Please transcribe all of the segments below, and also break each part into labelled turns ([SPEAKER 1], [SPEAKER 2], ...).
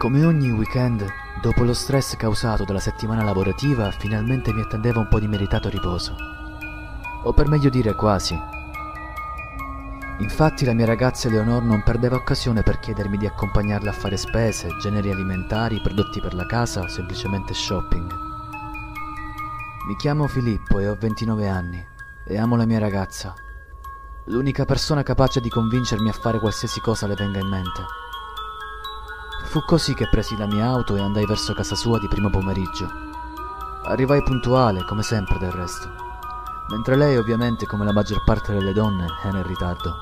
[SPEAKER 1] Come ogni weekend, dopo lo stress causato dalla settimana lavorativa, finalmente mi attendeva un po' di meritato riposo. O per meglio dire quasi. Infatti la mia ragazza Eleonor non perdeva occasione per chiedermi di accompagnarla a fare spese, generi alimentari, prodotti per la casa o semplicemente shopping. Mi chiamo Filippo e ho 29 anni e amo la mia ragazza. L'unica persona capace di convincermi a fare qualsiasi cosa le venga in mente. Fu così che presi la mia auto e andai verso casa sua di primo pomeriggio. Arrivai puntuale, come sempre del resto, mentre lei ovviamente, come la maggior parte delle donne, era in ritardo.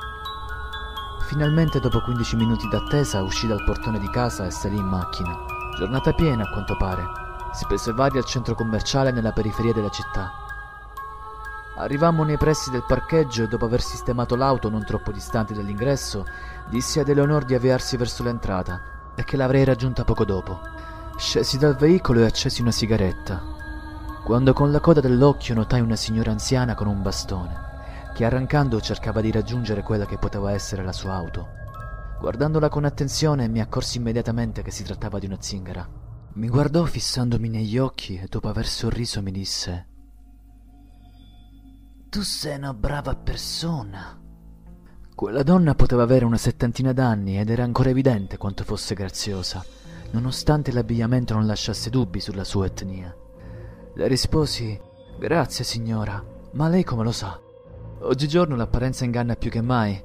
[SPEAKER 1] Finalmente, dopo 15 minuti d'attesa, uscì dal portone di casa e salì in macchina. Giornata piena, a quanto pare. Spese varie al centro commerciale nella periferia della città. Arrivammo nei pressi del parcheggio e dopo aver sistemato l'auto non troppo distanti dall'ingresso, dissi ad Eleonor di avviarsi verso l'entrata e che l'avrei raggiunta poco dopo. Scesi dal veicolo e accesi una sigaretta, quando con la coda dell'occhio notai una signora anziana con un bastone, che arrancando cercava di raggiungere quella che poteva essere la sua auto. Guardandola con attenzione mi accorsi immediatamente che si trattava di una zingara. Mi guardò fissandomi negli occhi e dopo aver sorriso mi disse Tu sei una brava persona. Quella donna poteva avere una settantina d'anni ed era ancora evidente quanto fosse graziosa, nonostante l'abbigliamento non lasciasse dubbi sulla sua etnia. Le risposi: Grazie, signora, ma lei come lo sa? Oggigiorno l'apparenza inganna più che mai.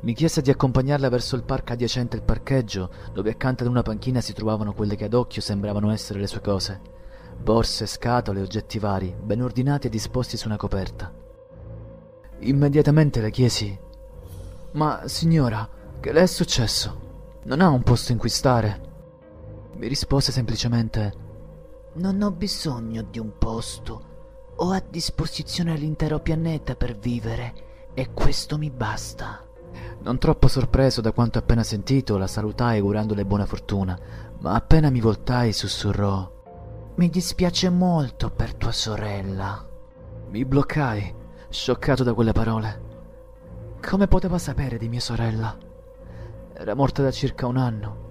[SPEAKER 1] Mi chiese di accompagnarla verso il parco adiacente al parcheggio, dove accanto ad una panchina si trovavano quelle che ad occhio sembravano essere le sue cose. Borse, scatole, oggetti vari, ben ordinati e disposti su una coperta. Immediatamente le chiesi: Ma signora, che le è successo? Non ha un posto in cui stare? Mi rispose semplicemente: Non ho bisogno di un posto. Ho a disposizione l'intero pianeta per vivere e questo mi basta. Non troppo sorpreso da quanto appena sentito, la salutai augurandole buona fortuna, ma appena mi voltai sussurrò: Mi dispiace molto per tua sorella. Mi bloccai scioccato da quelle parole. Come poteva sapere di mia sorella? Era morta da circa un anno.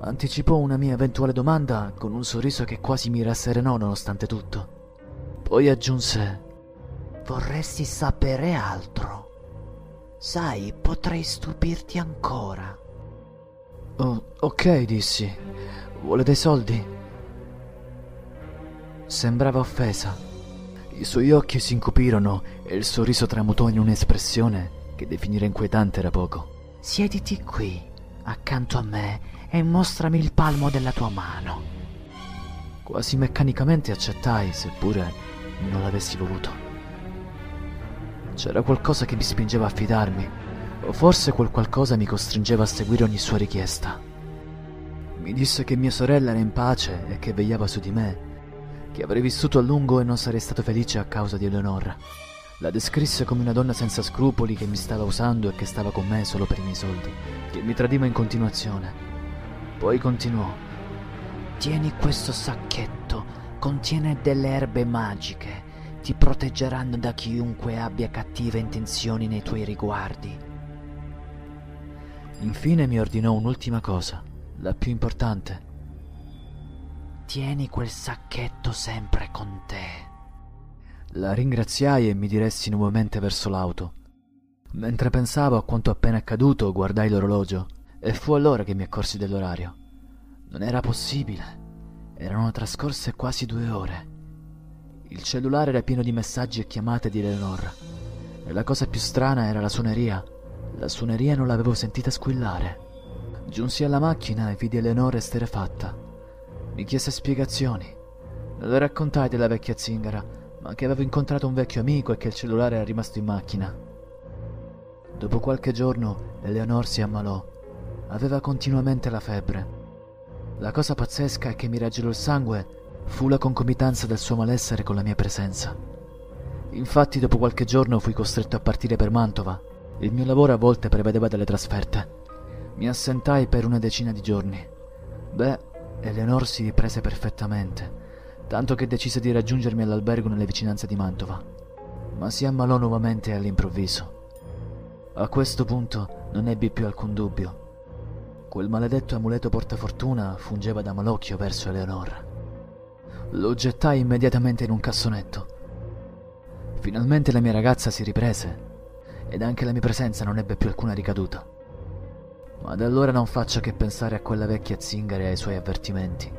[SPEAKER 1] Anticipò una mia eventuale domanda con un sorriso che quasi mi rasserenò nonostante tutto. Poi aggiunse: Vorresti sapere altro? Sai, potrei stupirti ancora. Oh, ok, dissi. Vuole dei soldi? Sembrava offesa. I suoi occhi si incupirono e il sorriso tramutò in un'espressione che definire inquietante era poco. Siediti qui, accanto a me, e mostrami il palmo della tua mano. Quasi meccanicamente accettai, seppure non l'avessi voluto. C'era qualcosa che mi spingeva a fidarmi, o forse quel qualcosa mi costringeva a seguire ogni sua richiesta. Mi disse che mia sorella era in pace e che vegliava su di me che avrei vissuto a lungo e non sarei stato felice a causa di Eleonora. La descrisse come una donna senza scrupoli che mi stava usando e che stava con me solo per i miei soldi, che mi tradiva in continuazione. Poi continuò. Tieni questo sacchetto, contiene delle erbe magiche, ti proteggeranno da chiunque abbia cattive intenzioni nei tuoi riguardi. Infine mi ordinò un'ultima cosa, la più importante. Tieni quel sacchetto sempre con te. La ringraziai e mi diressi nuovamente verso l'auto. Mentre pensavo a quanto appena accaduto, guardai l'orologio e fu allora che mi accorsi dell'orario. Non era possibile. Erano trascorse quasi due ore. Il cellulare era pieno di messaggi e chiamate di Eleonora. E la cosa più strana era la suoneria. La suoneria non l'avevo sentita squillare. Giunsi alla macchina e vidi Eleonora esterefatta. Mi chiese spiegazioni. Le raccontai della vecchia zingara, ma che avevo incontrato un vecchio amico e che il cellulare era rimasto in macchina. Dopo qualche giorno, Eleonor si ammalò. Aveva continuamente la febbre. La cosa pazzesca che mi raggelò il sangue fu la concomitanza del suo malessere con la mia presenza. Infatti, dopo qualche giorno fui costretto a partire per Mantova. Il mio lavoro a volte prevedeva delle trasferte. Mi assentai per una decina di giorni. Beh, Eleonor si riprese perfettamente, tanto che decise di raggiungermi all'albergo nelle vicinanze di Mantova, ma si ammalò nuovamente all'improvviso. A questo punto non ebbi più alcun dubbio. Quel maledetto amuleto portafortuna fungeva da malocchio verso Eleonora. Lo gettai immediatamente in un cassonetto. Finalmente la mia ragazza si riprese ed anche la mia presenza non ebbe più alcuna ricaduta. Ma da allora non faccio che pensare a quella vecchia zingara e ai suoi avvertimenti.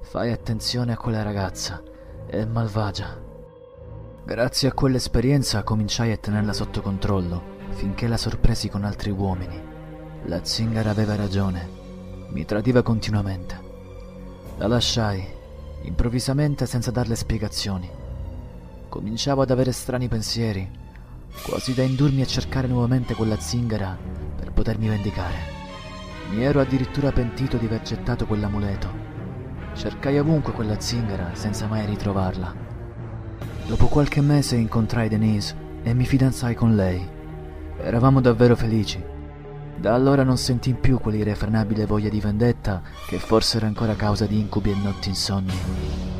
[SPEAKER 1] Fai attenzione a quella ragazza, è malvagia. Grazie a quell'esperienza cominciai a tenerla sotto controllo, finché la sorpresi con altri uomini. La zingara aveva ragione, mi tradiva continuamente. La lasciai, improvvisamente senza darle spiegazioni. Cominciavo ad avere strani pensieri, quasi da indurmi a cercare nuovamente quella zingara per potermi vendicare. Mi ero addirittura pentito di aver gettato quell'amuleto. Cercai ovunque quella zingara senza mai ritrovarla. Dopo qualche mese incontrai Denise e mi fidanzai con lei. Eravamo davvero felici. Da allora non sentii più quell'irrefrenabile voglia di vendetta che forse era ancora causa di incubi e notti insonni.